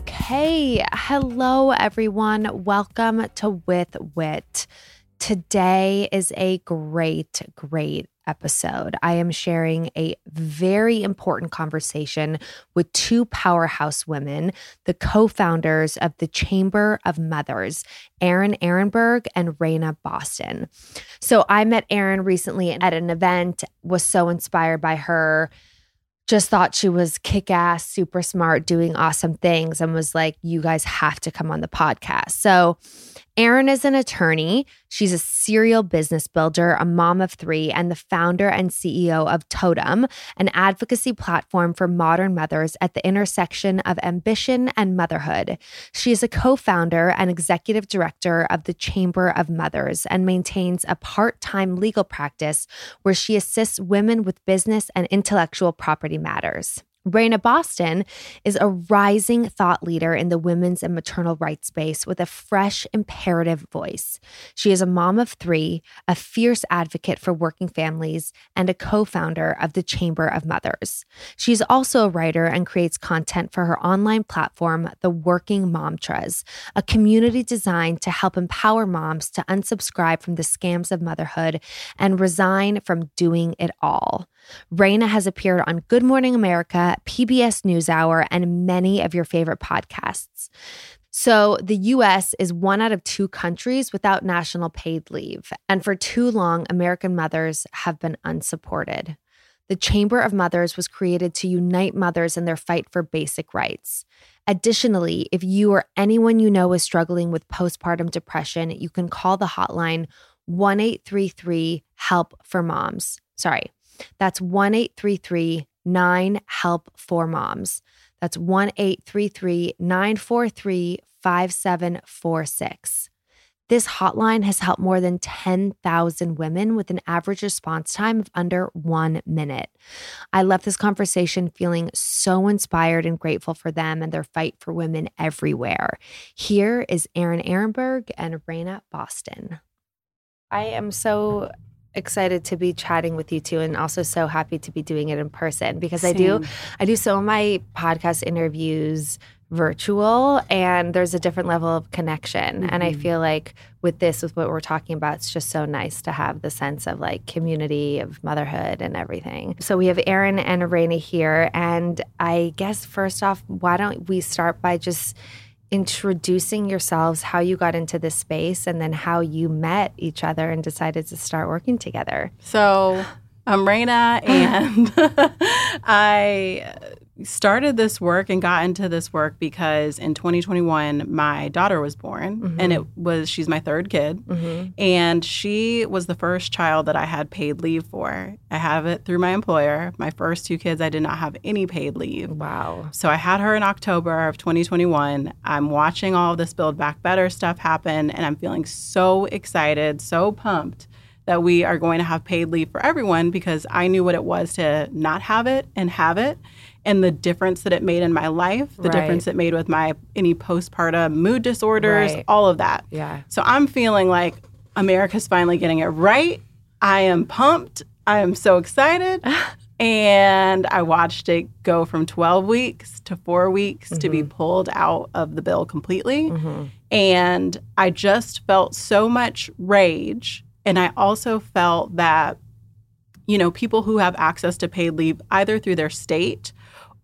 Okay, hello everyone. Welcome to With Whit. Today is a great, great episode. I am sharing a very important conversation with two powerhouse women, the co founders of the Chamber of Mothers, Erin Erenberg and Raena Boston. So I met Erin recently at an event, was so inspired by her just thought she was kick ass, super smart, doing awesome things, and was like, you guys have to come on the podcast. So, Erin is an attorney. She's a serial business builder, a mom of three, and the founder and CEO of Totem, an advocacy platform for modern mothers at the intersection of ambition and motherhood. She is a co founder and executive director of the Chamber of Mothers and maintains a part time legal practice where she assists women with business and intellectual property matters. Raena Boston is a rising thought leader in the women's and maternal rights space with a fresh, imperative voice. She is a mom of three, a fierce advocate for working families, and a co founder of the Chamber of Mothers. She's also a writer and creates content for her online platform, The Working Momtras, a community designed to help empower moms to unsubscribe from the scams of motherhood and resign from doing it all. Raena has appeared on Good Morning America, PBS NewsHour, and many of your favorite podcasts. So, the US is one out of two countries without national paid leave. And for too long, American mothers have been unsupported. The Chamber of Mothers was created to unite mothers in their fight for basic rights. Additionally, if you or anyone you know is struggling with postpartum depression, you can call the hotline 1 833 HELP for Moms. Sorry, that's 1 833 9 HELP for Moms. That's 1 833 943 5746. This hotline has helped more than 10,000 women with an average response time of under one minute. I left this conversation feeling so inspired and grateful for them and their fight for women everywhere. Here is Erin Erenberg and Raena Boston. I am so excited to be chatting with you too and also so happy to be doing it in person because Same. I do I do so my podcast interviews virtual and there's a different level of connection mm-hmm. and I mm-hmm. feel like with this with what we're talking about it's just so nice to have the sense of like community of motherhood and everything. So we have Erin and Raena here and I guess first off why don't we start by just introducing yourselves, how you got into this space, and then how you met each other and decided to start working together. So I'm Raena, and I started this work and got into this work because in 2021 my daughter was born mm-hmm. and it was she's my third kid mm-hmm. and she was the first child that I had paid leave for. I have it through my employer. My first two kids I did not have any paid leave. Wow. So I had her in October of 2021. I'm watching all this build back better stuff happen and I'm feeling so excited, so pumped that we are going to have paid leave for everyone because I knew what it was to not have it and have it and the difference that it made in my life, the Right. difference it made with my any postpartum mood disorders, Right. all of that. Yeah. So I'm feeling like America's finally getting it right. I am pumped. I am so excited. and I watched it go from 12 weeks to four weeks to be mm-hmm. pulled out of the bill completely. Mm-hmm. And I just felt so much rage. And I also felt that, you know, people who have access to paid leave either through their state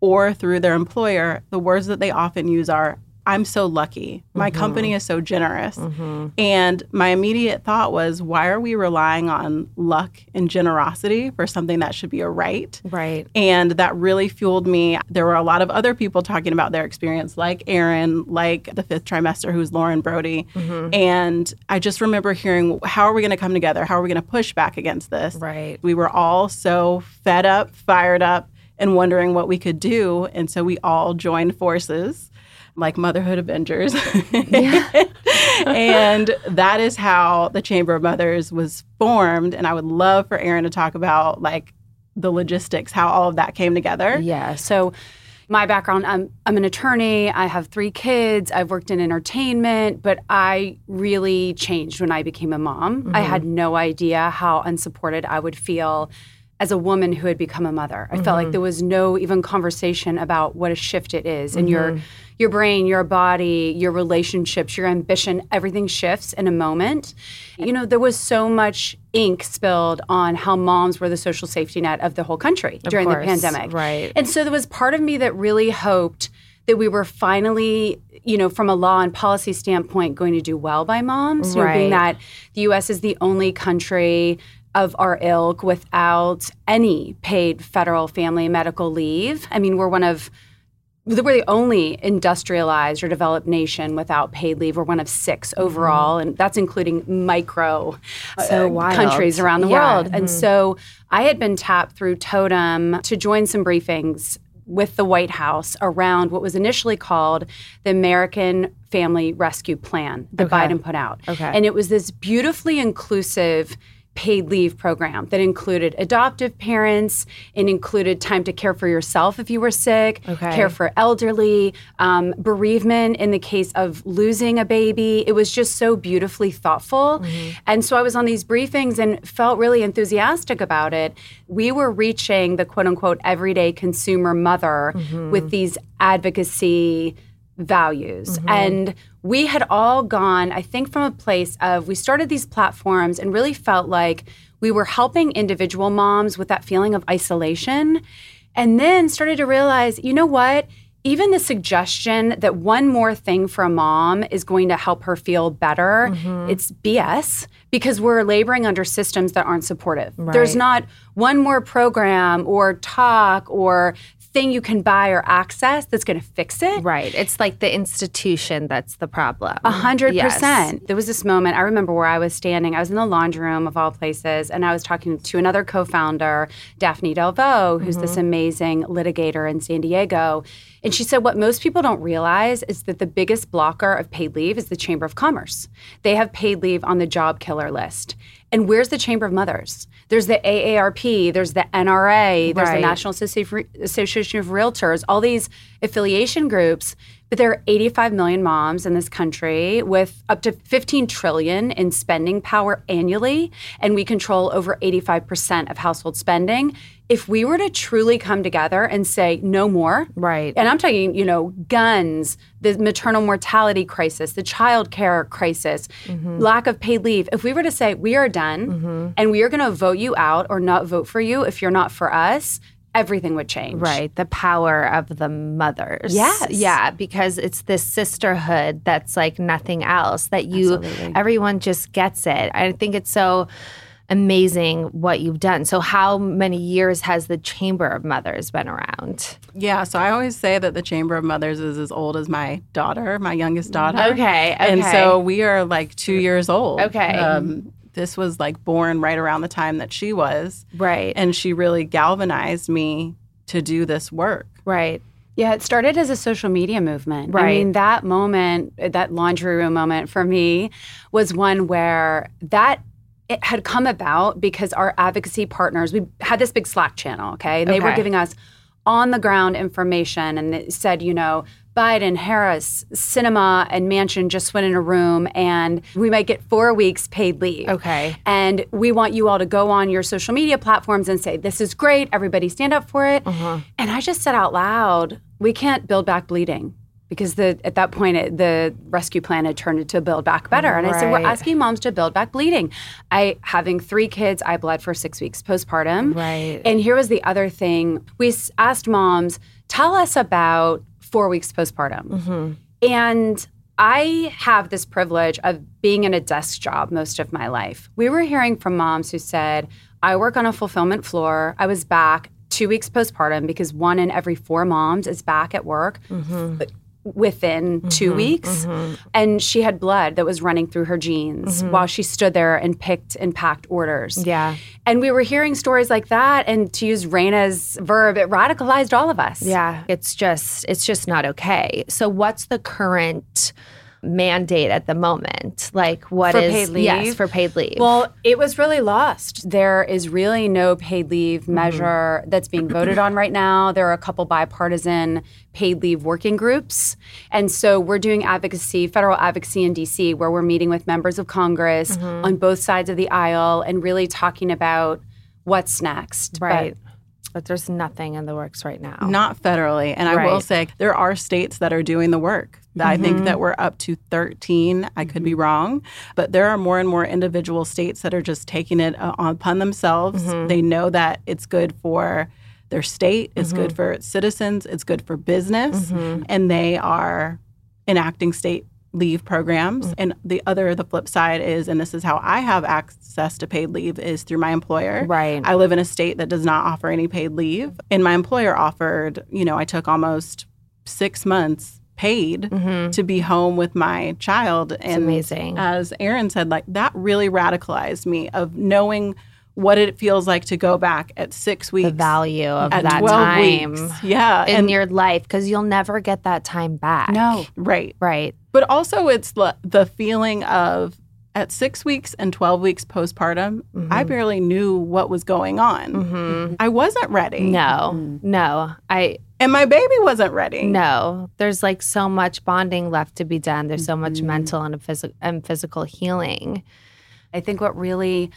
or through their employer, the words that they often use are, I'm so lucky. My mm-hmm. company is so generous. Mm-hmm. And my immediate thought was, why are we relying on luck and generosity for something that should be a right? Right. And that really fueled me. There were a lot of other people talking about their experience, like Erin, like the fifth trimester, who's Lauren Brody. Mm-hmm. And I just remember hearing, how are we going to come together? How are we going to push back against this? Right. We were all so fed up, fired up, and wondering what we could do. And so we all joined forces like Motherhood Avengers. and that is how the Chamber of Mothers was formed. And I would love for Erin to talk about like the logistics, how all of that came together. Yeah. So my background, I'm I'm an attorney. I have three kids. I've worked in entertainment, but I really changed when I became a mom. I mm-hmm. had no idea how unsupported I would feel as a woman who had become a mother. I felt like mm-hmm. there was no even conversation about what a shift it is in your mm-hmm. your brain, your body, your relationships, your ambition, everything shifts in a moment. You know, there was so much ink spilled on how moms were the social safety net of the whole country during course, the pandemic. right. And so there was part of me that really hoped that we were finally, you know, from a law and policy standpoint, going to do well by moms. You know, being that the U.S. is the only country of our ilk without any paid federal family medical leave. I mean, we're one of we're the only industrialized or developed nation without paid leave. We're one of 6 overall, and that's including micro So uh, countries around the Yeah. world. And so I had been tapped through Totem to join some briefings with the White House around what was initially called the American Family Rescue Plan that Okay. Biden put out. Okay. And it was this beautifully inclusive paid leave program that included adoptive parents and included time to care for yourself if you were sick, Okay. care for elderly, um, bereavement in the case of losing a baby. It was just so beautifully thoughtful. Mm-hmm. And so I was on these briefings and felt really enthusiastic about it. We were reaching the quote unquote everyday consumer mother mm-hmm. with these advocacy values. Mm-hmm. And we had all gone, I think, from a place of we started these platforms and really felt like we were helping individual moms with that feeling of isolation. And then started to realize, you know what? Even the suggestion that one more thing for a mom is going to help her feel better, mm-hmm. it's BS because we're laboring under systems that aren't supportive. There's not one more program or talk or thing you can buy or access that's going to fix it. Right. It's like the institution that's the problem. A hundred percent. There was this moment. I remember where I was standing. I was in the laundry room of all places, and I was talking to another co-founder, Daphne Delvaux, who's this mm-hmm. amazing litigator in San Diego. And she said, what most people don't realize is that the biggest blocker of paid leave is the Chamber of Commerce. They have paid leave on the job killer list. And where's the Chamber of Mothers? There's the AARP, there's the NRA, there's Right. the National Association of Realtors, all these affiliation groups. But there are 85 million moms in this country with up to 15 trillion in spending power annually, and we control over 85% of household spending. If we were to truly come together and say no more, Right. and I'm talking, you know, guns, the maternal mortality crisis, the child care crisis, mm-hmm. lack of paid leave. If we were to say, we are done mm-hmm. and we are going to vote you out or not vote for you if you're not for us, everything would change. Right. The power of the mothers. Yes. Yeah. Because it's this sisterhood that's like nothing else, that you, everyone just gets it. I think it's so amazing what you've done. So, how many years has the Chamber of Mothers been around? Yeah, so I always say that the Chamber of Mothers is as old as my daughter, my youngest daughter. Okay. okay. And so we are like two years old. Okay. Um, this was like born right around the time that she was. right. And she really galvanized me to do this work. right. Yeah, it started as a social media movement. Right. I mean, that moment, that laundry room moment for me was one where that it had come about because our advocacy partners, we had this big Slack channel, okay? And they were giving us on the ground information and it said, you know, Biden, Harris, Sinema, and Manchin just went in a room and we might get four weeks paid leave. Okay. And we want you all to go on your social media platforms and say, this is great. Everybody stand up for it. Uh-huh. And I just said out loud, we can't build back bleeding. Because the at that point it, the rescue plan had turned into build back better, and I said we're asking moms to build back bleeding. I having three kids, I bled for six weeks postpartum, Right. and here was the other thing: we asked moms, tell us about four weeks postpartum, Mm-hmm. and I have this privilege of being in a desk job most of my life. We were hearing from moms who said, I work on a fulfillment floor. I was back two weeks postpartum because one in every four moms is back at work Mm-hmm. Within 2 weeks. And she had blood that was running through her jeans while she stood there and picked and packed orders. Mm-hmm. Yeah. And we were hearing stories like that. And to use Raena's verb, it radicalized all of us. Yeah. It's just it's just not okay. So what's the current mandate at the moment? Like what For is paid Yes, leave? for paid leave. Well, it was really lost. There is really no paid leave Mm-hmm. measure that's being voted on right now. There are a couple bipartisan paid leave working groups. And so we're doing advocacy, federal advocacy in DC, where we're meeting with members of Congress Mm-hmm. on both sides of the aisle and really talking about what's next. Right. But, there's nothing in the works right now. Not federally. And I will Mm-hmm. say there are states that are doing the work. I think that we're up to 13. I could be wrong, but there are more and more individual states that are just taking it uh, upon themselves. Mm-hmm. They know that it's good for their state, it's good Mm-hmm. for its citizens, it's good for business, and they are enacting state leave programs. Mm-hmm. And the other, the flip side is, and this is how I have access to paid leave, is through my employer. Right. I live in a state that does not offer any paid leave. And my employer offered, you know, I took almost six months paid to be home with my child. And amazing. As Erin said, like that really radicalized me of knowing what it feels like to go back at six weeks. the value of at that 12 time weeks. Yeah. in and your life because you'll never get that time back. No. right. Right. But also, it's the, the feeling of at six weeks and 12 weeks postpartum, mm-hmm. I barely knew what was going on. Mm-hmm. I wasn't ready. No. Mm-hmm. No. I And my baby wasn't ready. no. There's like so much bonding left to be done. There's so much Mm-hmm. mental and physical and physical healing. I think what really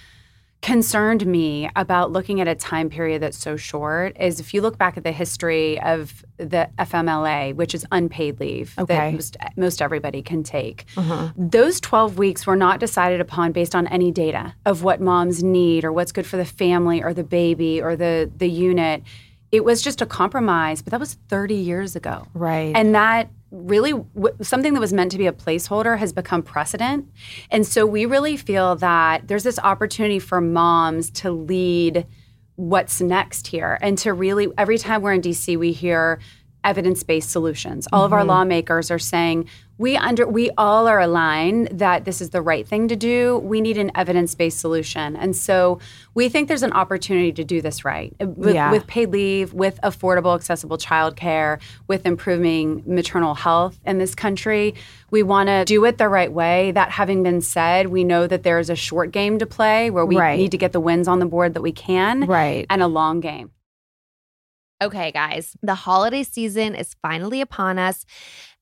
concerned me about looking at a time period that's so short is if you look back at the history of the FMLA, which is unpaid leave Okay. that most, most everybody can take. Uh-huh. Those 12 weeks were not decided upon based on any data of what moms need or what's good for the family or the baby or the, the unit. It was just a compromise, but that was 30 years ago. Right. And that really, w- something that was meant to be a placeholder has become precedent. And so we really feel that there's this opportunity for moms to lead what's next here and to really, every time we're in DC, we hear evidence based solutions. All of our lawmakers are saying, we under we all are aligned that this is the right thing to do. We need an evidence-based solution. And so we think there's an opportunity to do this right. Uh, With, Yeah. with paid leave, with affordable, accessible childcare, with improving maternal health in this country. We want to do it the right way. That having been said, we know that there is a short game to play where we Right. need to get the wins on the board that we can, Right. and a long game. Okay, guys, the holiday season is finally upon us.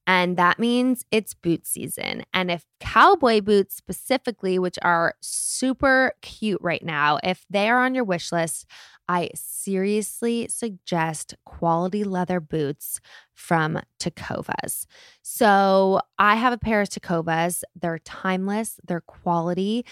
And that means it's boot season. And if cowboy boots specifically, which are super cute right now, if they are on your wish list, I seriously suggest quality leather boots from Tecovas. So I have a pair of Tecovas. They're timeless, they're quality.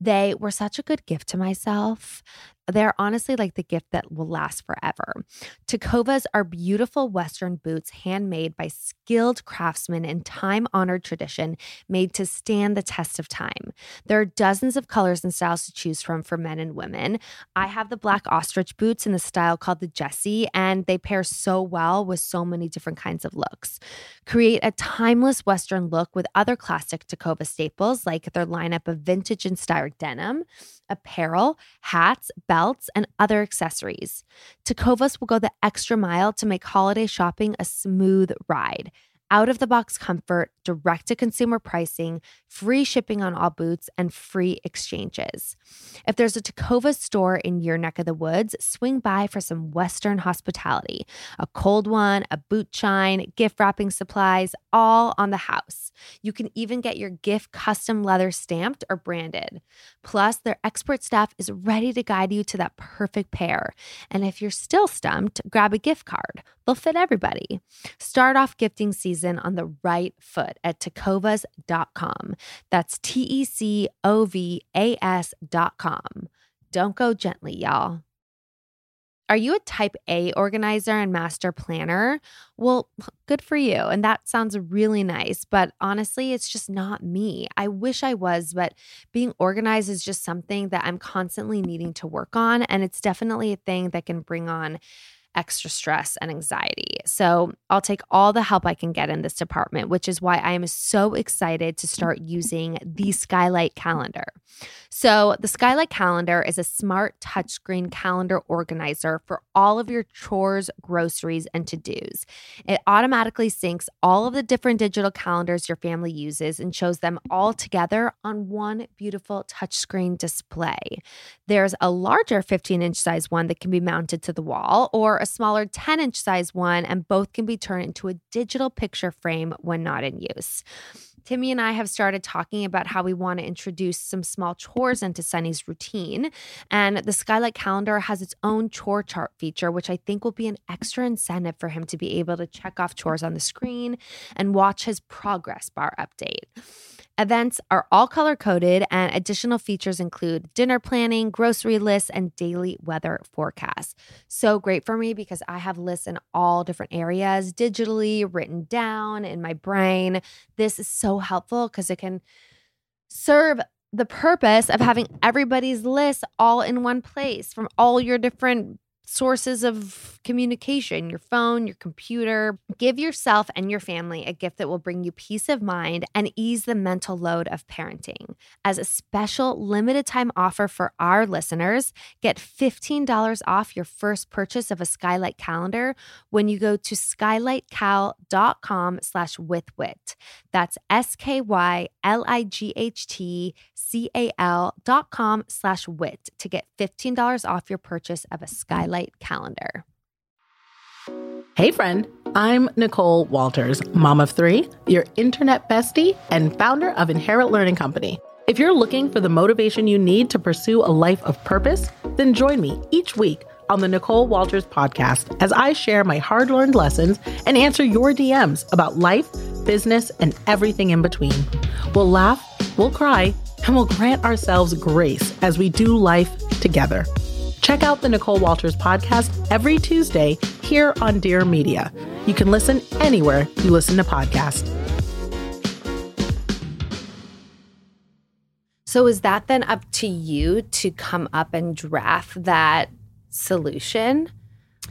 They were such a good gift to myself. They're honestly like the gift that will last forever. Tecovas are beautiful Western boots handmade by skilled craftsmen in time honored tradition, made to stand the test of time. There are dozens of colors and styles to choose from for men and women. I have the black ostrich boots in the style called the Jessie, and they pair so well with so many different kinds of looks. Create a timeless Western look with other classic Tecova staples like their lineup of vintage inspired denim, apparel, hats, belts, and other accessories. Tecovas will go the extra mile to make holiday shopping a smooth ride. Out of the box comfort, direct to consumer pricing, free shipping on all boots, and free exchanges. If there's a Tecova store in your neck of the woods, swing by for some Western hospitality a cold one, a boot shine, gift wrapping supplies, all on the house. You can even get your gift custom leather stamped or branded. Plus, their expert staff is ready to guide you to that perfect pair. And if you're still stumped, grab a gift card. They'll fit everybody. Start off gifting season on the right foot at tecovas.com. That's T E C O V A S.com. Don't go gently, y'all. Are you a type A organizer and master planner? Well, good for you. And that sounds really nice. But honestly, it's just not me. I wish I was, but being organized is just something that I'm constantly needing to work on. And it's definitely a thing that can bring on extra stress and anxiety. So I'll take all the help I can get in this department, which is why I am so excited to start using the Skylight Calendar. So, the Skylight Calendar is a smart touchscreen calendar organizer for all of your chores, groceries, and to dos. It automatically syncs all of the different digital calendars your family uses and shows them all together on one beautiful touchscreen display. There's a larger 15 inch size one that can be mounted to the wall, or a smaller 10 inch size one, and both can be turned into a digital picture frame when not in use. Timmy and I have started talking about how we want to introduce some small chores into Sunny's routine. And the Skylight Calendar has its own chore chart feature, which I think will be an extra incentive for him to be able to check off chores on the screen and watch his progress bar update. Events are all color coded, and additional features include dinner planning, grocery lists, and daily weather forecasts. So great for me because I have lists in all different areas, digitally written down in my brain. This is so helpful because it can serve the purpose of having everybody's list all in one place from all your different sources of communication your phone, your computer. Give yourself and your family a gift that will bring you peace of mind and ease the mental load of parenting. As a special limited time offer for our listeners, get $15 off your first purchase of a Skylight calendar when you go to skylightcal.com slash withwhit. That's S-K-Y-L-I-G-H-T C-A-L dot com slash whit to get $15 off your purchase of a mm. Skylight calendar. Hey, friend. I'm Nicole Walters, mom of three, your internet bestie, and founder of Inherit Learning Company. If you're looking for the motivation you need to pursue a life of purpose, then join me each week on the Nicole Walters podcast as I share my hard learned lessons and answer your DMs about life, business, and everything in between. We'll laugh, we'll cry, and we'll grant ourselves grace as we do life together. Check out the Nicole Walters podcast every Tuesday here on Dear Media. You can listen anywhere you listen to podcasts. So is that then up to you to come up and draft that solution?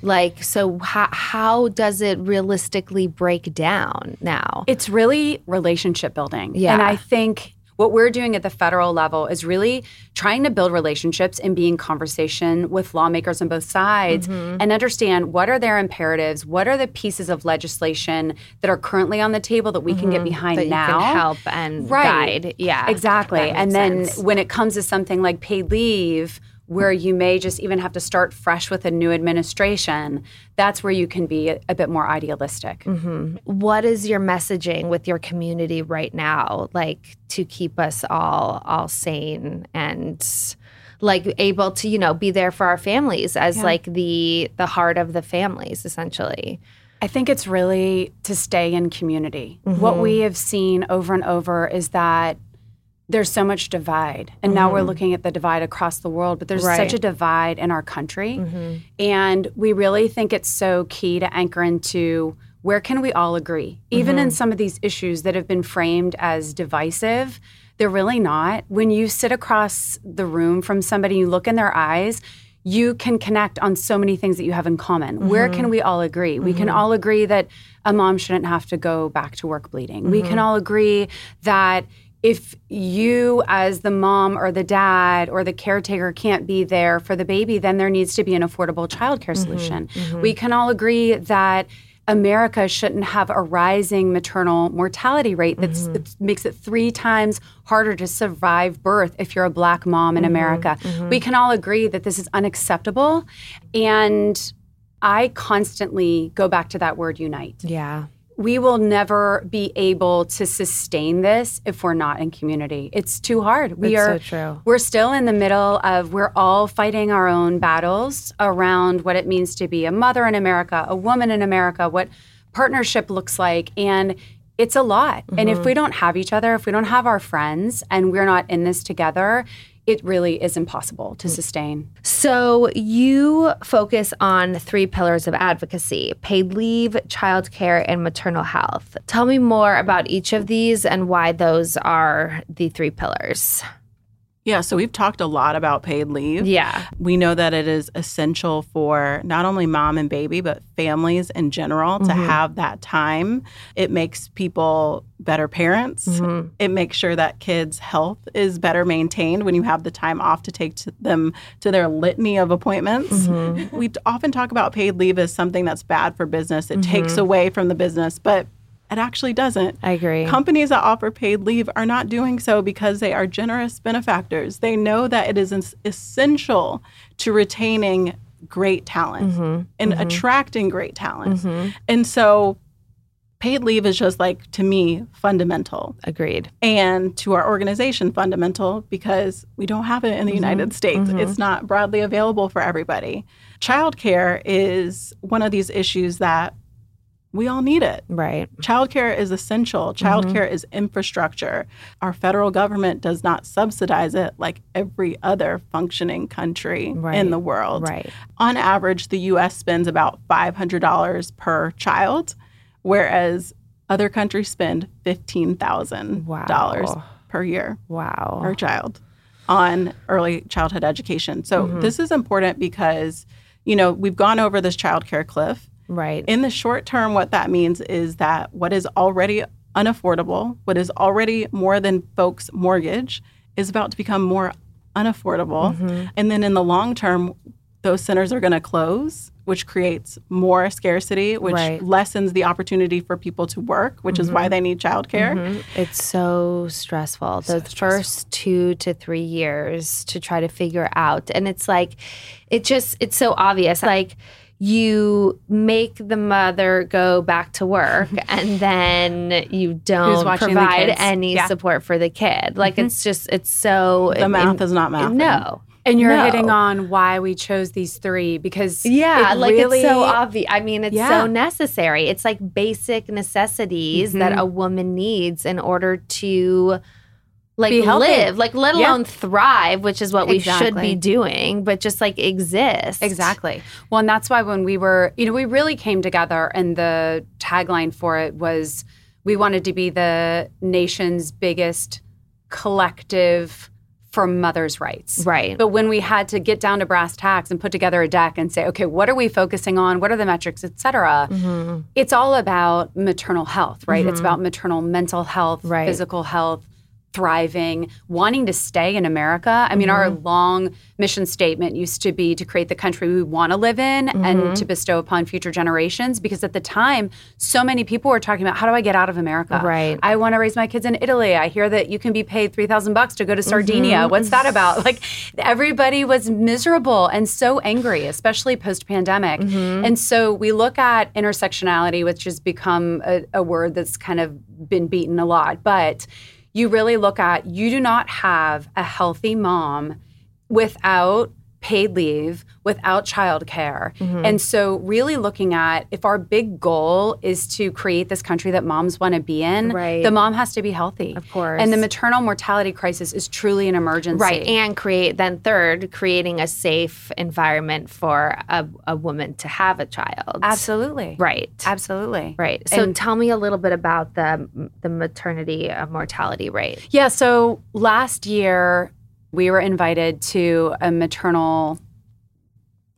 Like, so how, how does it realistically break down now? It's really relationship building. Yeah. And I think what we're doing at the federal level is really trying to build relationships and be in conversation with lawmakers on both sides Mm-hmm. and understand what are their imperatives, what are the pieces of legislation that are currently on the table that we can get behind Mm-hmm. that now. you can help and Right. guide. Yeah, Exactly. And then sense. when it comes to something like paid leave, where you may just even have to start fresh with a new administration, that's where you can be a, a bit more idealistic. Mm-hmm. what is your messaging with your community right now, like to keep us all all sane and like able to you know be there for our families as Yeah. like the the heart of the families essentially. I think it's really to stay in community. What Mm-hmm. we have seen over and over is that there's so much divide. And now we're looking at the divide across the world, but there's Mm-hmm. Right. Mm-hmm. such a divide in our country. And we really think it's so key to anchor into where can we all agree? Even Mm-hmm. in some of these issues that have been framed as divisive, they're really not. When you sit across the room from somebody, you look in their eyes, you can connect on so many things that you have in common. Where can we all agree? We can all agree that a mom shouldn't have to go back to work bleeding. We can all agree that if you, as the mom or the dad or the caretaker, can't be there for the baby, then there needs to be an affordable childcare solution. We can all agree that America shouldn't have a rising maternal mortality rate that Mm-hmm. makes it three times harder to survive birth if you're a black mom Mm-hmm. in America. We can all agree that this is unacceptable. And I constantly go back to that word unite. Yeah. We will never be able to sustain this if we're not in community. It's too hard. We That's are so true. we're still in the middle of we're all fighting our own battles around what it means to be a mother in America, a woman in America, what partnership looks like and it's a lot. And if mm-hmm. we don't have each other, if we don't have our friends and we're not in this together, it really is impossible to mm. sustain. So you focus on three pillars of advocacy paid leave, childcare, and maternal health. Tell me more about each of these and why those are the three pillars. Yeah, so we've talked a lot about paid leave. Yeah. We know that it is essential for not only mom and baby, but families in general to mm-hmm. have that time. It makes people better parents. Mm-hmm. It makes sure that kids' health is better maintained when you have the time off to take to them to their litany of appointments. Mm-hmm. We often talk about paid leave as something that's bad for business. It takes away from the business, but it actually doesn't. I agree. Companies that offer paid leave are not doing so because they are generous benefactors. They know that it is essential to retaining great talent mm-hmm. and mm-hmm. attracting great talent. Mm-hmm. And so paid leave is just like to me fundamental Agreed. and to our organization fundamental because we don't have it in the United States. It's not broadly available for everybody. Childcare is one of these issues that we all need it. Right. Childcare is essential. Mm-hmm. Childcare is infrastructure. Our federal government does not subsidize it like every other functioning country Right. in the world. Right. On average, the US spends about $500 per child, whereas other countries spend $15,000 Wow. per year Wow. per child on early childhood education. So mm-hmm. this is important because, you know, we've gone over this childcare cliff. Right. In the short term, what that means is that what is already unaffordable, what is already more than folks' mortgage, is about to become more unaffordable. Mm-hmm. And then in the long term, those centers are going to close, which creates more scarcity, which Right. Mm-hmm. lessens the opportunity for people to work, which is why they need childcare. It's so stressful. The first two to three years to try to figure out. And it's like, it just, it's so obvious. Like, you make the mother go back to work and then you don't provide any Yeah. support for the kid. Like, it's just, it's so. The math is not math. No. And you're No. hitting on why we chose these three because Yeah, it like really, it's so obvious. I mean, it's Yeah. so necessary. It's like basic necessities that Mm-hmm. a woman needs in order to like live, like let Yeah. alone thrive, which is what we should be doing, but just like exist. Exactly. Well, and that's why when we were, you know, we really came together, and the tagline for it was we wanted to be the nation's biggest collective for mothers' rights. Right. But when we had to get down to brass tacks and put together a deck and say, okay, what are we focusing on? What are the metrics, et cetera? Mm-hmm. It's all about maternal health, right? It's about maternal mental health, Right. physical health, thriving, wanting to stay in America. I mean, our mm-hmm. long mission statement used to be to create the country we want to live in and mm-hmm. to bestow upon future generations. Because at the time, so many people were talking about how do I get out of America? Right. I want to raise my kids in Italy. I hear that you can be paid three thousand bucks to go to Sardinia. Mm-hmm. What's that about? Like everybody was miserable and so angry, especially post pandemic. And so we look at intersectionality, which has become a, a word that's kind of been beaten a lot, but you really look at you do not have a healthy mom without paid leave, without childcare. And so really looking at if our big goal is to create this country that moms want to be in, Right. the mom has to be healthy. Of course. And the maternal mortality crisis is truly an emergency. Right. And create, then third, creating a safe environment for a, a woman to have a child. Absolutely. Right. Absolutely. Right. So And- tell me a little bit about the the maternity uh, mortality rate. Yeah. So last year, we were invited to a maternal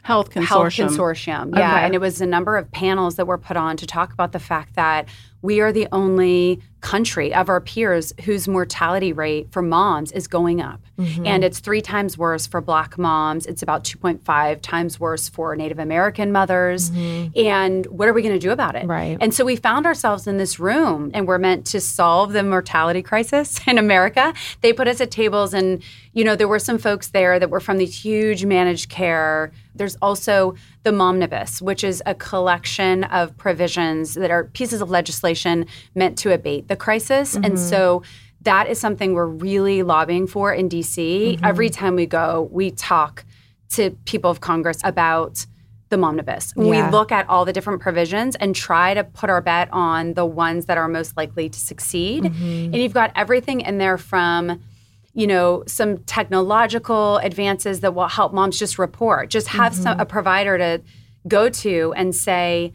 Health health consortium. consortium. Yeah, Okay. and it was a number of panels that were put on to talk about the fact that we are the only country of our peers whose mortality rate for moms is going up. Mm-hmm. And it's three times worse for Black moms. It's about 2.5 times worse for Native American mothers. And what are we going to do about it? Mm-hmm. Right. And so we found ourselves in this room and we're meant to solve the mortality crisis in America. They put us at tables and, you know, there were some folks there that were from these huge managed care. There's also the Momnibus, which is a collection of provisions that are pieces of legislation meant to abate the crisis. And mm-hmm. so that is something we're really lobbying for in DC. Mm-hmm. Every time we go, we talk to people of Congress about the Momnibus. Yeah. We look at all the different provisions and try to put our bet on the ones that are most likely to succeed. Mm-hmm. And you've got everything in there from you know some technological advances that will help moms just report just have some, mm-hmm. a provider to go to and say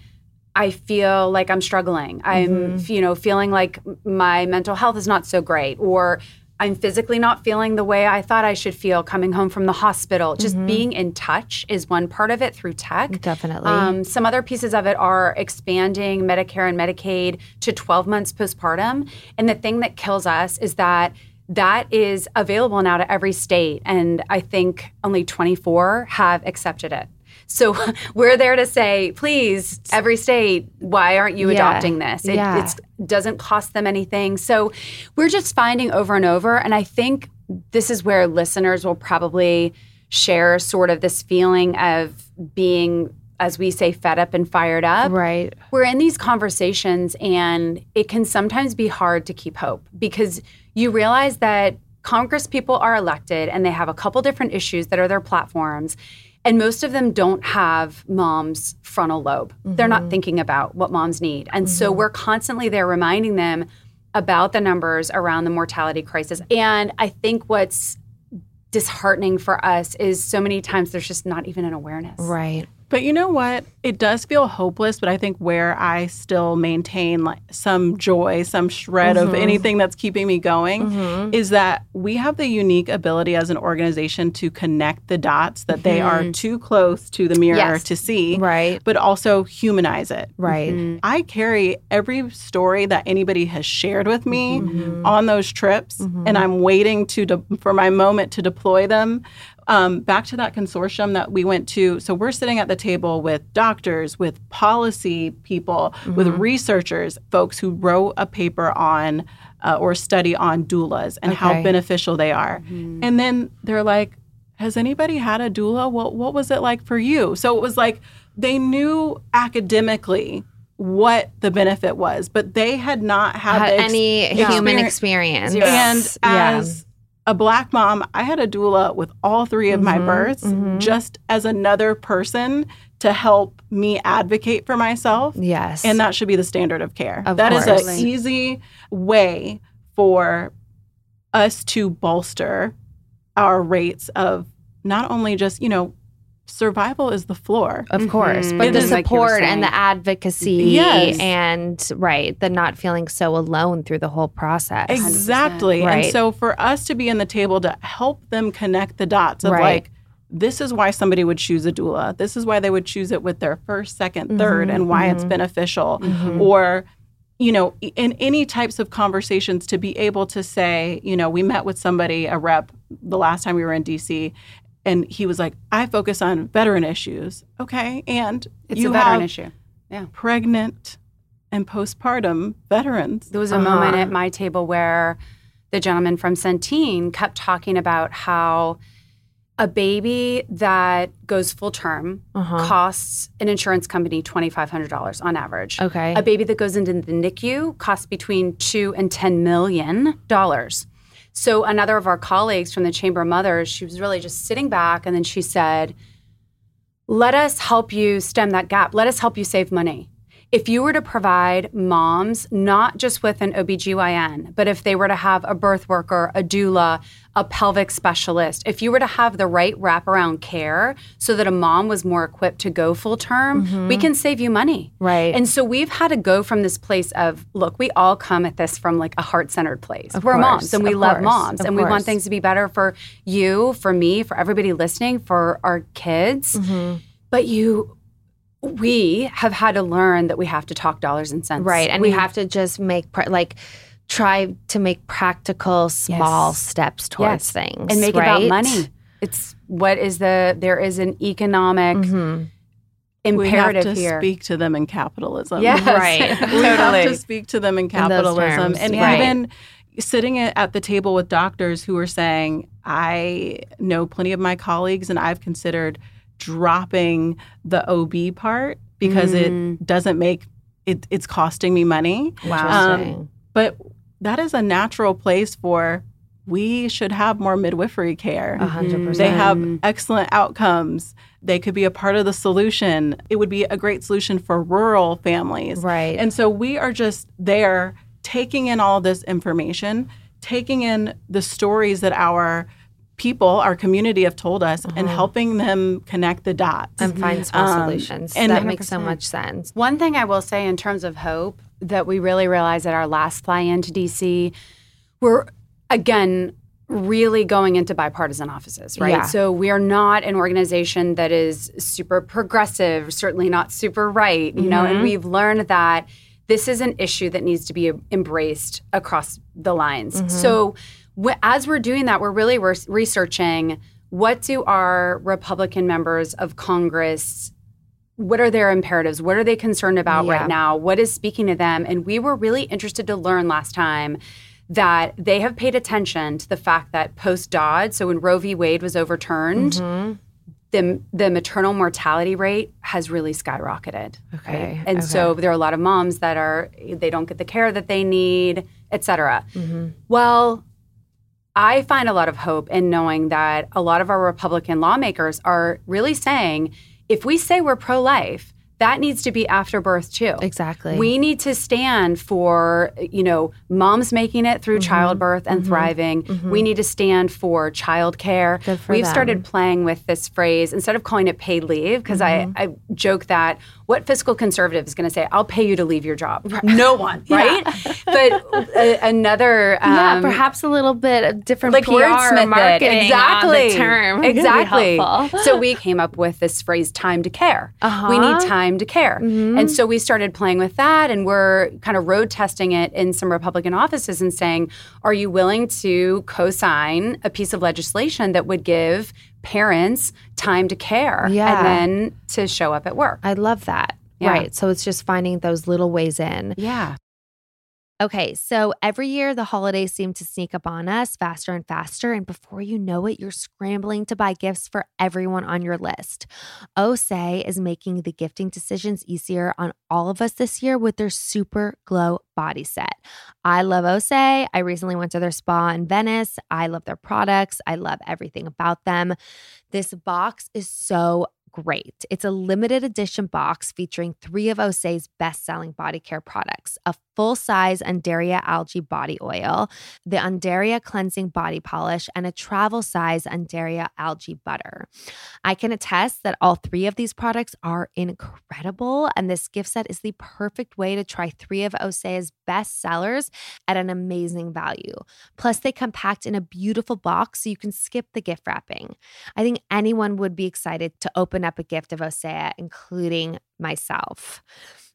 i feel like i'm struggling. I'm mm-hmm. you know feeling like my mental health is not so great or i'm physically not feeling the way i thought i should feel coming home from the hospital. Just mm-hmm. being in touch is one part of it through tech. Definitely. um, some other pieces of it are expanding Medicare and Medicaid to 12 months postpartum. And the thing that kills us is that that is available now to every state. And I think only 24 have accepted it. So we're there to say, please, every state, why aren't you Yeah. adopting this? It Yeah. it's, doesn't cost them anything. So we're just finding over and over. And I think this is where listeners will probably share sort of this feeling of being, as we say, fed up and fired up. right. We're in these conversations, and it can sometimes be hard to keep hope because you realize that Congress people are elected and they have a couple different issues that are their platforms. And most of them don't have mom's frontal lobe. They're not mm-hmm. thinking about what moms need. And so mm-hmm. we're constantly there reminding them about the numbers around the mortality crisis. And I think what's disheartening for us is so many times there's just not even an awareness. Right. But you know what? It does feel hopeless, but I think where I still maintain like some joy, some shred of mm-hmm. anything that's keeping me going mm-hmm. is that we have the unique ability as an organization to connect the dots that they are mm-hmm. too close to the mirror Yes. to see, Right. but also humanize it. Right. I carry every story that anybody has shared with me on those trips, and I'm waiting to de- for my moment to deploy them. Um, back to that consortium that we went to. So we're sitting at the table with doctors, with policy people, with researchers, folks who wrote a paper on uh, or study on doulas and how beneficial they are. And then they're like, has anybody had a doula? What what was it like for you? So it was like they knew academically what the benefit was, but they had not had, Had ex- any human experience. experience. And Yeah. as a black mom, I had a doula with all three of Mm-hmm, my births, just as another person to help me advocate for myself. Yes. And that should be the standard of care. Of That is course. an easy way for us to bolster our rates of not only just, you know, survival is the floor. Of course, Mhm. but It the is like support and the advocacy, Yes. and right, the not feeling so alone through the whole process. Exactly. Right. And so for us to be in the table to help them connect the dots of Right. like, this is why somebody would choose a doula. This is why they would choose it with their first, 2nd third, and why it's beneficial. Or, you know, in any types of conversations to be able to say, you know, we met with somebody, a rep, the last time we were in DC, and he was like, I focus on veteran issues. Okay. And It's you a veteran have issue. Yeah. Pregnant and postpartum veterans. There was a Uh-huh. moment at my table where the gentleman from Centene kept talking about how a baby that goes full term Uh-huh. costs an insurance company $2,500 on average. Okay. A baby that goes into the NICU costs between two and $10 million. So, another of our colleagues from the Chamber of Mothers, she was really just sitting back and then she said, Let us help you stem that gap. Let us help you save money. If you were to provide moms not just with an OBGYN, but if they were to have a birth worker, a doula, a pelvic specialist, if you were to have the right wraparound care so that a mom was more equipped to go full term, we can save you money. Right. And so we've had to go from this place of, look, we all come at this from like a heart centered place. Of We're course, moms and we love course, moms and we course. want things to be better for you, for me, for everybody listening, for our kids. Mm-hmm. But you, we have had to learn that we have to talk dollars and cents. Right. And we have to just make, pra- like, try to make practical, small Yes. steps towards Yes. things. and make it right? about money. It's what is the there is an economic Mhm. we have imperative to here. speak to them in capitalism. Yes, Right. we have totally. to speak to them in those capitalism terms, and right. even sitting at at the table with doctors who are saying i know plenty of my colleagues and i've considered dropping the ob part because Mm. it doesn't make it, it's costing me money Wow. Interesting. but that is a natural place for we should have more midwifery care A hundred Mhm. they have excellent outcomes. They could be a part of the solution. It would be a great solution for rural families. Right. And so we are just there taking in all this information, taking in the stories that our people, our community have told us, and uh-huh. helping them connect the dots. and find small Um, solutions. and- that makes so much sense. One thing I will say in terms of hope that we really realized at our last fly into DC, we're again really going into bipartisan offices, right? Yeah. So we are not an organization that is super progressive, certainly not super right, you know, and mm-hmm. we've learned that this is an issue that needs to be embraced across the lines. Mm-hmm. So wh- as we're doing that, we're really re- researching what do our Republican members of Congress what are their imperatives? What are they concerned about Yeah. right now? What is speaking to them? And we were really interested to learn last time that they have paid attention to the fact that post Dobbs, so when Roe v. Wade was overturned, Mm-hmm. the the maternal mortality rate has really skyrocketed. Okay, And so there are a lot of moms that are they don't get the care that they need, et cetera. Mm-hmm. Well, I find a lot of hope in knowing that a lot of our Republican lawmakers are really saying if we say we're pro life, that needs to be after birth too. Exactly. We need to stand for, you know, moms making it through Mm-hmm. childbirth and thriving. We need to stand for childcare. Good for We've them. started playing with this phrase instead of calling it paid leave because Mm-hmm. I, I joke that what fiscal conservative is going to say, I'll pay you to leave your job. No one, right? but uh, another yeah, um, perhaps a little bit of different like PR marketing exactly. term. exactly. so we came up with this phrase time to care. Uh-huh. we need time to care. And so we started playing with that and we're kind of road testing it in some republican offices and saying are you willing to co-sign a piece of legislation that would give parents time to care Yeah. and then to show up at work I love that. Yeah. Right. So it's just finding those little ways in. yeah Okay, so every year the holidays seem to sneak up on us faster and faster. And before you know it, you're scrambling to buy gifts for everyone on your list. Osea is making the gifting decisions easier on all of us this year with their Super Glow body set. I love Osea. I recently went to their spa in Venice. I love their products, I love everything about them. This box is so great. It's a limited edition box featuring three of Osea's best selling body care products a full size Undaria algae body oil, the Undaria cleansing body polish, and a travel size Undaria algae butter. I can attest that all three of these products are incredible, and this gift set is the perfect way to try three of Osea's best sellers at an amazing value. Plus, they come packed in a beautiful box so you can skip the gift wrapping. I think anyone would be excited to open up a gift of Osea, including myself.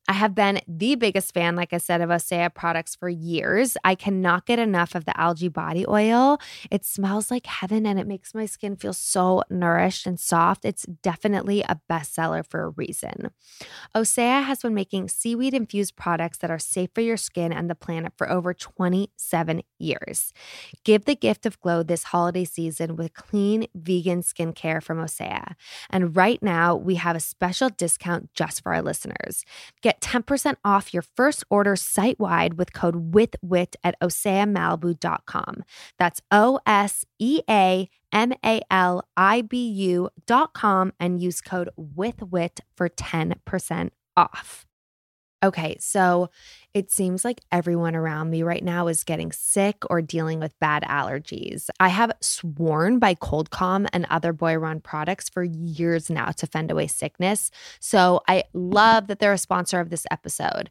I have been the biggest fan, like I said, of Osea products for years. I cannot get enough of the algae body oil. It smells like heaven and it makes my skin feel so nourished and soft. It's definitely a bestseller for a reason. Osea has been making seaweed infused products that are safe for your skin and the planet for over 27 years. Give the gift of glow this holiday season with clean vegan skincare from Osea. And right now, we have a special discount just for our listeners. Get 10% off your first order site wide with code WITHWHIT at oseamalibu.com. That's O S E A M A L I B U.com and use code WITHWHIT for 10% off. Okay, so It seems like everyone around me right now is getting sick or dealing with bad allergies. I have sworn by Cold Calm and other Boiron products for years now to fend away sickness. So I love that they're a sponsor of this episode.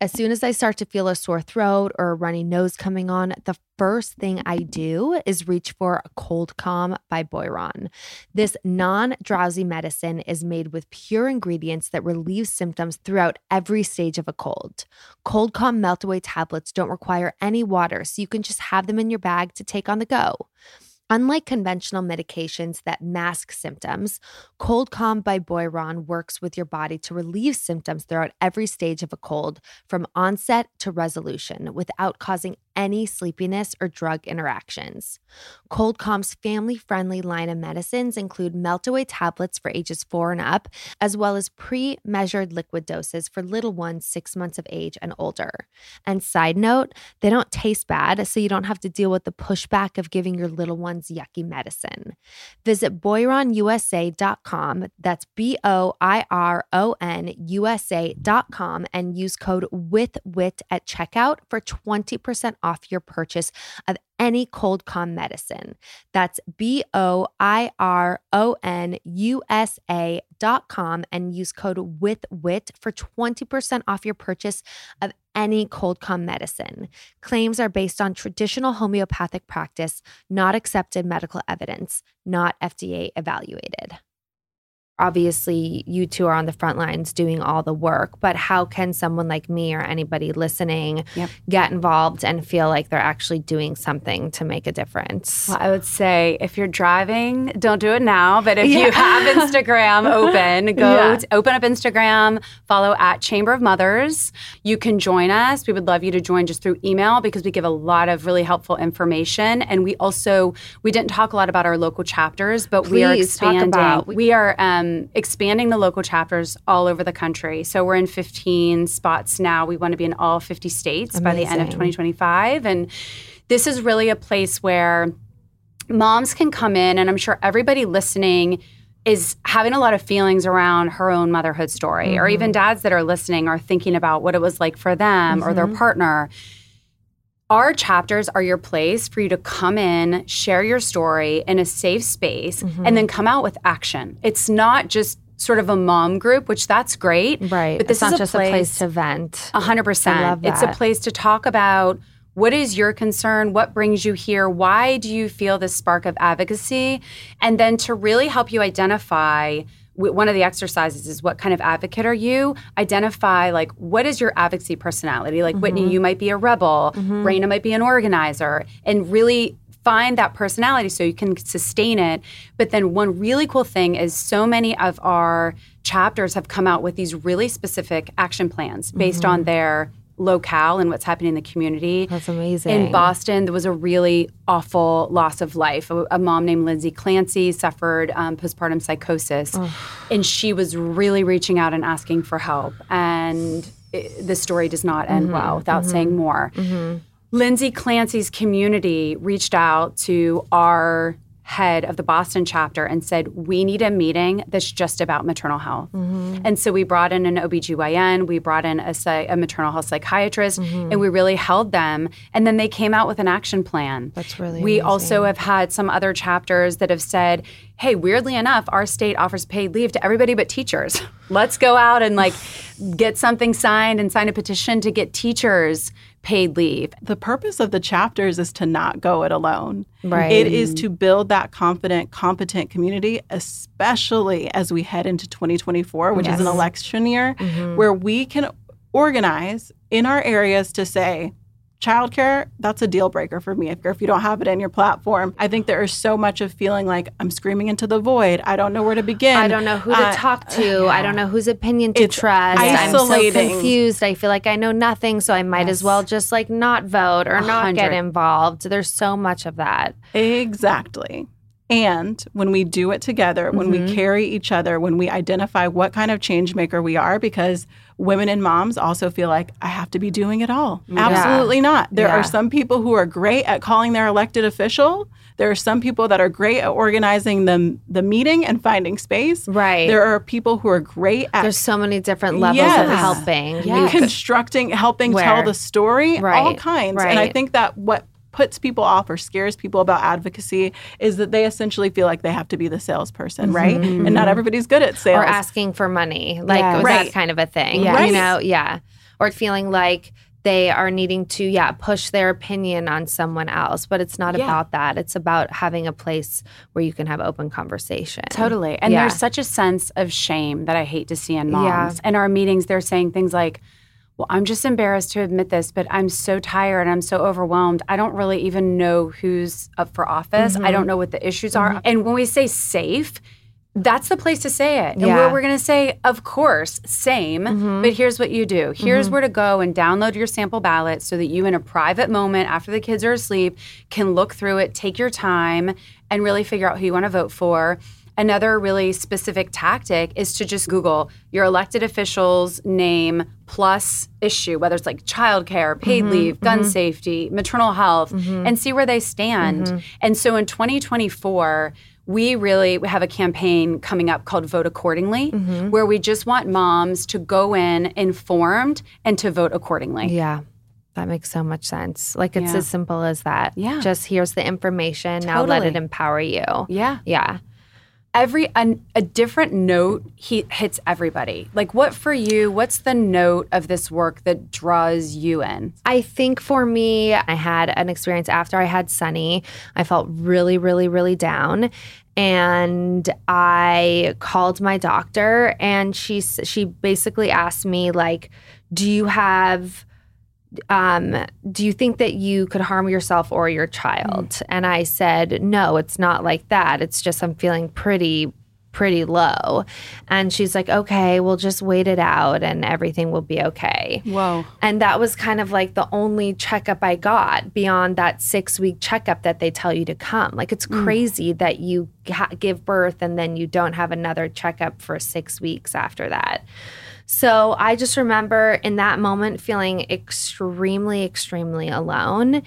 As soon as I start to feel a sore throat or a runny nose coming on, the first thing I do is reach for Cold Calm by Boiron. This non drowsy medicine is made with pure ingredients that relieve symptoms throughout every stage of a cold. Cold Calm melt away tablets don't require any water, so you can just have them in your bag to take on the go. Unlike conventional medications that mask symptoms, Cold Calm by Boiron works with your body to relieve symptoms throughout every stage of a cold, from onset to resolution, without causing any sleepiness or drug interactions. Cold Calm's family friendly line of medicines include melt away tablets for ages four and up, as well as pre measured liquid doses for little ones six months of age and older. And side note, they don't taste bad, so you don't have to deal with the pushback of giving your little ones yucky medicine. Visit BoironUSA.com, that's B O I R O N USA.com, and use code WITHWHIT at checkout for 20% off your purchase of any cold calm medicine. That's B O I R O N U S A dot com and use code WITHWHIT for 20% off your purchase of any cold calm medicine. Claims are based on traditional homeopathic practice, not accepted medical evidence, not FDA evaluated obviously you two are on the front lines doing all the work but how can someone like me or anybody listening Yep. get involved and feel like they're actually doing something to make a difference Well, I would say if you're driving, don't do it now. But if Yeah. you have Instagram open, go Yeah. open up Instagram, follow at Chamber of Mothers. You can join us. We would love you to join just through email because we give a lot of really helpful information. And we also we didn't talk a lot about our local chapters, but we are Please, expanding. about- we are um, expanding the local chapters all over the country. So we're in 15 spots now. We want to be in all 50 states by the end of 2025, and this is really a place where moms can come in, and I'm sure everybody listening is having a lot of feelings around her own motherhood story, or mm-hmm. even dads that are listening are thinking about what it was like for them or their mm-hmm. partner. Our chapters are your place for you to come in, share your story in a safe space, mm-hmm. and then come out with action. It's not just sort of a mom group, which that's great. right But this it's not is just a place to vent a hundred I percent. love It's a place to talk about what is your concern, what brings you here, why do you feel this spark of advocacy, and then to really help you identify. W- One of the exercises is what kind of advocate are you? Identify like what is your advocacy personality? Like Whitney, mm-hmm. you might be a rebel, mm-hmm. Raena might be an organizer, and really find that personality so you can sustain it. But then one really cool thing is so many of our chapters have come out with these really specific action plans based on mm-hmm. their locale and what's happening in the community. That's amazing. In Boston, there was a really awful loss of life. A, a mom named Lindsay Clancy suffered um, postpartum psychosis, and she was really reaching out and asking for help. And it, the story does not end mm-hmm. well without mm-hmm. saying more. Mm-hmm. Lindsay Clancy's community reached out to our head of the Boston chapter and said, We need a meeting that's just about maternal health. Mm-hmm. And so we brought in an OBGYN, we brought in a, a maternal health psychiatrist, mm-hmm. and we really held them. And then they came out with an action plan. That's really We also have had some other chapters that have said, Hey, weirdly enough, our state offers paid leave to everybody but teachers. Let's go out and like get something signed and sign a petition to get teachers paid leave. The purpose of the chapters is to not go it alone. Right. It is to build that confident, competent community, especially as we head into 2024, which is an election year, Mhm. where we can organize in our areas to say, childcare, that's a deal breaker for me if, if you don't have it in your platform. I think there is so much of feeling like I'm screaming into the void. I don't know where to begin. I don't know who to Uh, talk to. I don't know whose opinion to It's trust. I'm so confused. I feel like I know nothing, so I might as well just like not vote or A not get involved. There's so much of that. Exactly. And when we do it together, when Mm-hmm. we carry each other, when we identify what kind of change maker we are, because women and moms also feel like I have to be doing it all. Absolutely not. There Yeah. are some people who are great at calling their elected official. There are some people that are great at organizing the, the meeting and finding space. Right. There are people who are great at There's so many different levels of helping. Yeah. constructing, helping Where? tell the story, All kinds. And I think that what puts people off or scares people about advocacy is that they essentially feel like they have to be the salesperson, right? And not everybody's good at sales. Mm-hmm. or asking for money, like Yes. that kind of a thing. Yes. You know, yeah. Or feeling like they are needing to, yeah, push their opinion on someone else. But it's not Yeah. about that. It's about having a place where you can have open conversation. Totally. And Yeah. there's such a sense of shame that I hate to see in moms. Yeah. In our meetings, they're saying things like, well, I'm just embarrassed to admit this, but I'm so tired and I'm so overwhelmed. I don't really even know who's up for office. Mm-hmm. I don't know what the issues are. And when we say safe, that's the place to say it. And Yeah. Mm-hmm. where we're going to say, of course, same, but here's what you do. Here's where to go and download your sample ballot so that you, in a private moment after the kids are asleep, can look through it, take your time, and really figure out who you want to vote for. Another really specific tactic is to just Google your elected official's name plus issue, whether it's like childcare, paid mm-hmm, leave, gun mm-hmm. safety, maternal health, mm-hmm. and see where they stand. And so in 2024, we really have a campaign coming up called Vote Accordingly, where we just want moms to go in informed and to vote accordingly. Yeah. That makes so much sense. Like it's Yeah. as simple as that. Yeah. Just here's the information. Now let it empower you. Yeah. Yeah. Every an, a different note he hits everybody like what for you what's the note of this work that draws you in I think for me, I had an experience after I had Sonny. I felt really, really, really down. And I called my doctor and she she basically asked me like, "Do you have um do you think that you could harm yourself or your child?" And I said, "No, it's not like that. It's just I'm feeling pretty pretty low." And she's like, "Okay, we'll just wait it out and everything will be okay." whoa And that was kind of like the only checkup I got beyond that six week checkup that they tell you to come. Like it's crazy that you ha- give birth and then you don't have another checkup for six weeks after that. So I just remember in that moment feeling extremely, extremely alone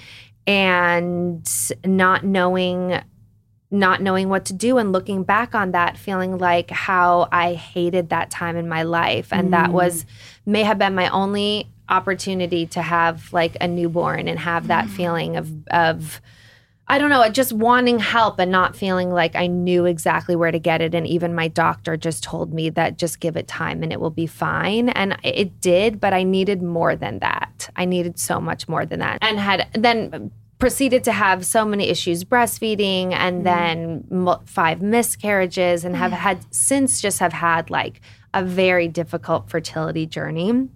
and not knowing not knowing what to do and looking back on that feeling like how I hated that time in my life. And that was mm. may have been my only opportunity to have like a newborn and have that mm. feeling of of I don't know, uh, just wanting help and not feeling like I knew exactly where to get it. And even my doctor just told me that just give it time and it will be fine. And it did, but I needed more than that. I needed so much more than that. And had then proceeded to have so many issues breastfeeding and mm. then mo- five miscarriages and have mm. had since just have had like a very difficult fertility journey.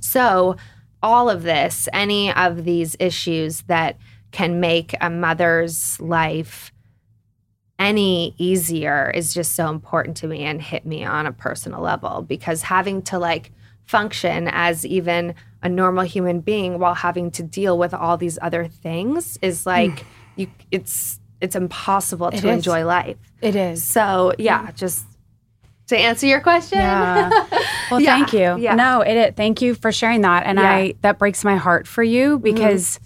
So, all of this, any of these issues that can make a mother's life any easier is just so important to me and hit me on a personal level because having to like function as even a normal human being while having to deal with all these other things is like you it's it's impossible to is. enjoy life. it is So, yeah, just to answer your question. Yeah. Well, Yeah, thank you. yeah. No, it, it. Thank you for sharing that, and Yeah. Mm-hmm. I that breaks my heart for you because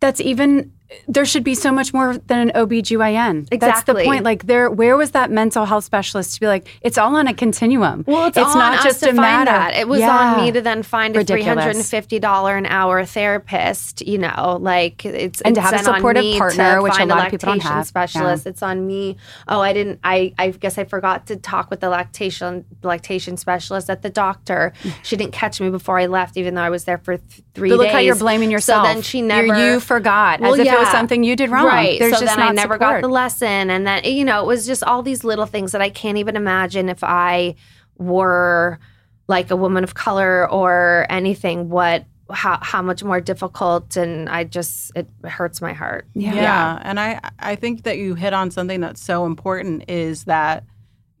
that's even there should be so much more than an OBGYN. That's the point. Like there where was that mental health specialist to be like, it's all on a continuum. Well, it's, on not us just to a find matter. that. It was Yeah. on me to then find a three Ridiculous. hundred and fifty dollar an hour therapist. You know, like it's And to have a supportive partner, which a lot of people don't have. Specialist. It's on me. Oh, I didn't. I I guess I forgot to talk with the lactation lactation specialist at the doctor. She didn't catch me before I left, even though I was there for th- three But look days. how you're blaming yourself. So then she never. you forgot Well, as if it was something you did wrong. Right. There's so just then I not never got the lesson. And then, you know, it was just all these little things that I can't even imagine if I were like a woman of color or anything, what how how much more difficult and I just it hurts my heart. Yeah. And I I think that you hit on something that's so important is that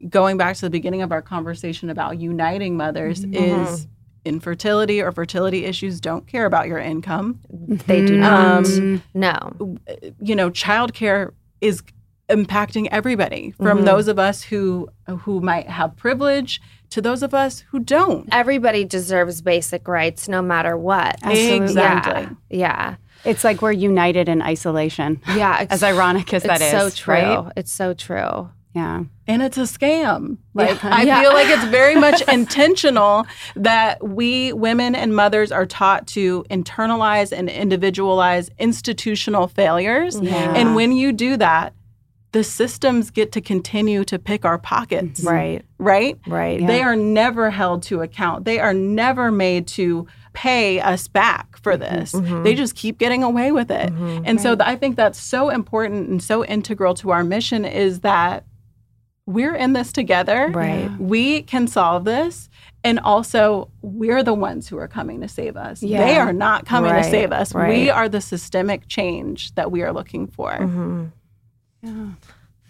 going back to the beginning of our conversation about uniting mothers mm-hmm. is infertility or fertility issues don't care about your income. They do not. Um, no. you know, childcare is impacting everybody from Mm-hmm. those of us who who might have privilege to those of us who don't. Everybody deserves basic rights no matter what. Absolutely. Exactly. Yeah. It's like we're united in isolation. Yeah. Yeah. As ironic as that is. it's so true. Right? It's so true. Yeah. and it's a scam. Like I Yeah. feel like it's very much intentional that we women and mothers are taught to internalize and individualize institutional failures. Yeah. And when you do that, the systems get to continue to pick our pockets. Right. Right? Right. They are never held to account. They are never made to pay us back for mm-hmm. this. Mm-hmm. They just keep getting away with it. Mm-hmm. And so th- I think that's so important and so integral to our mission is that we're in this together. Right. We can solve this. And also, we're the ones who are coming to save us. They are not coming Right, to save us. right. We are the systemic change that we are looking for. Mhm.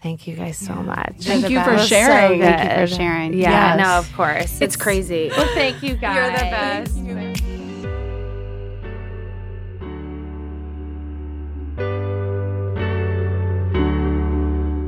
Thank you guys so much. Thank the you for best. sharing. Thank you for sharing. Yeah, Yes. no, of course. It's crazy. Well, thank you guys. You're the best.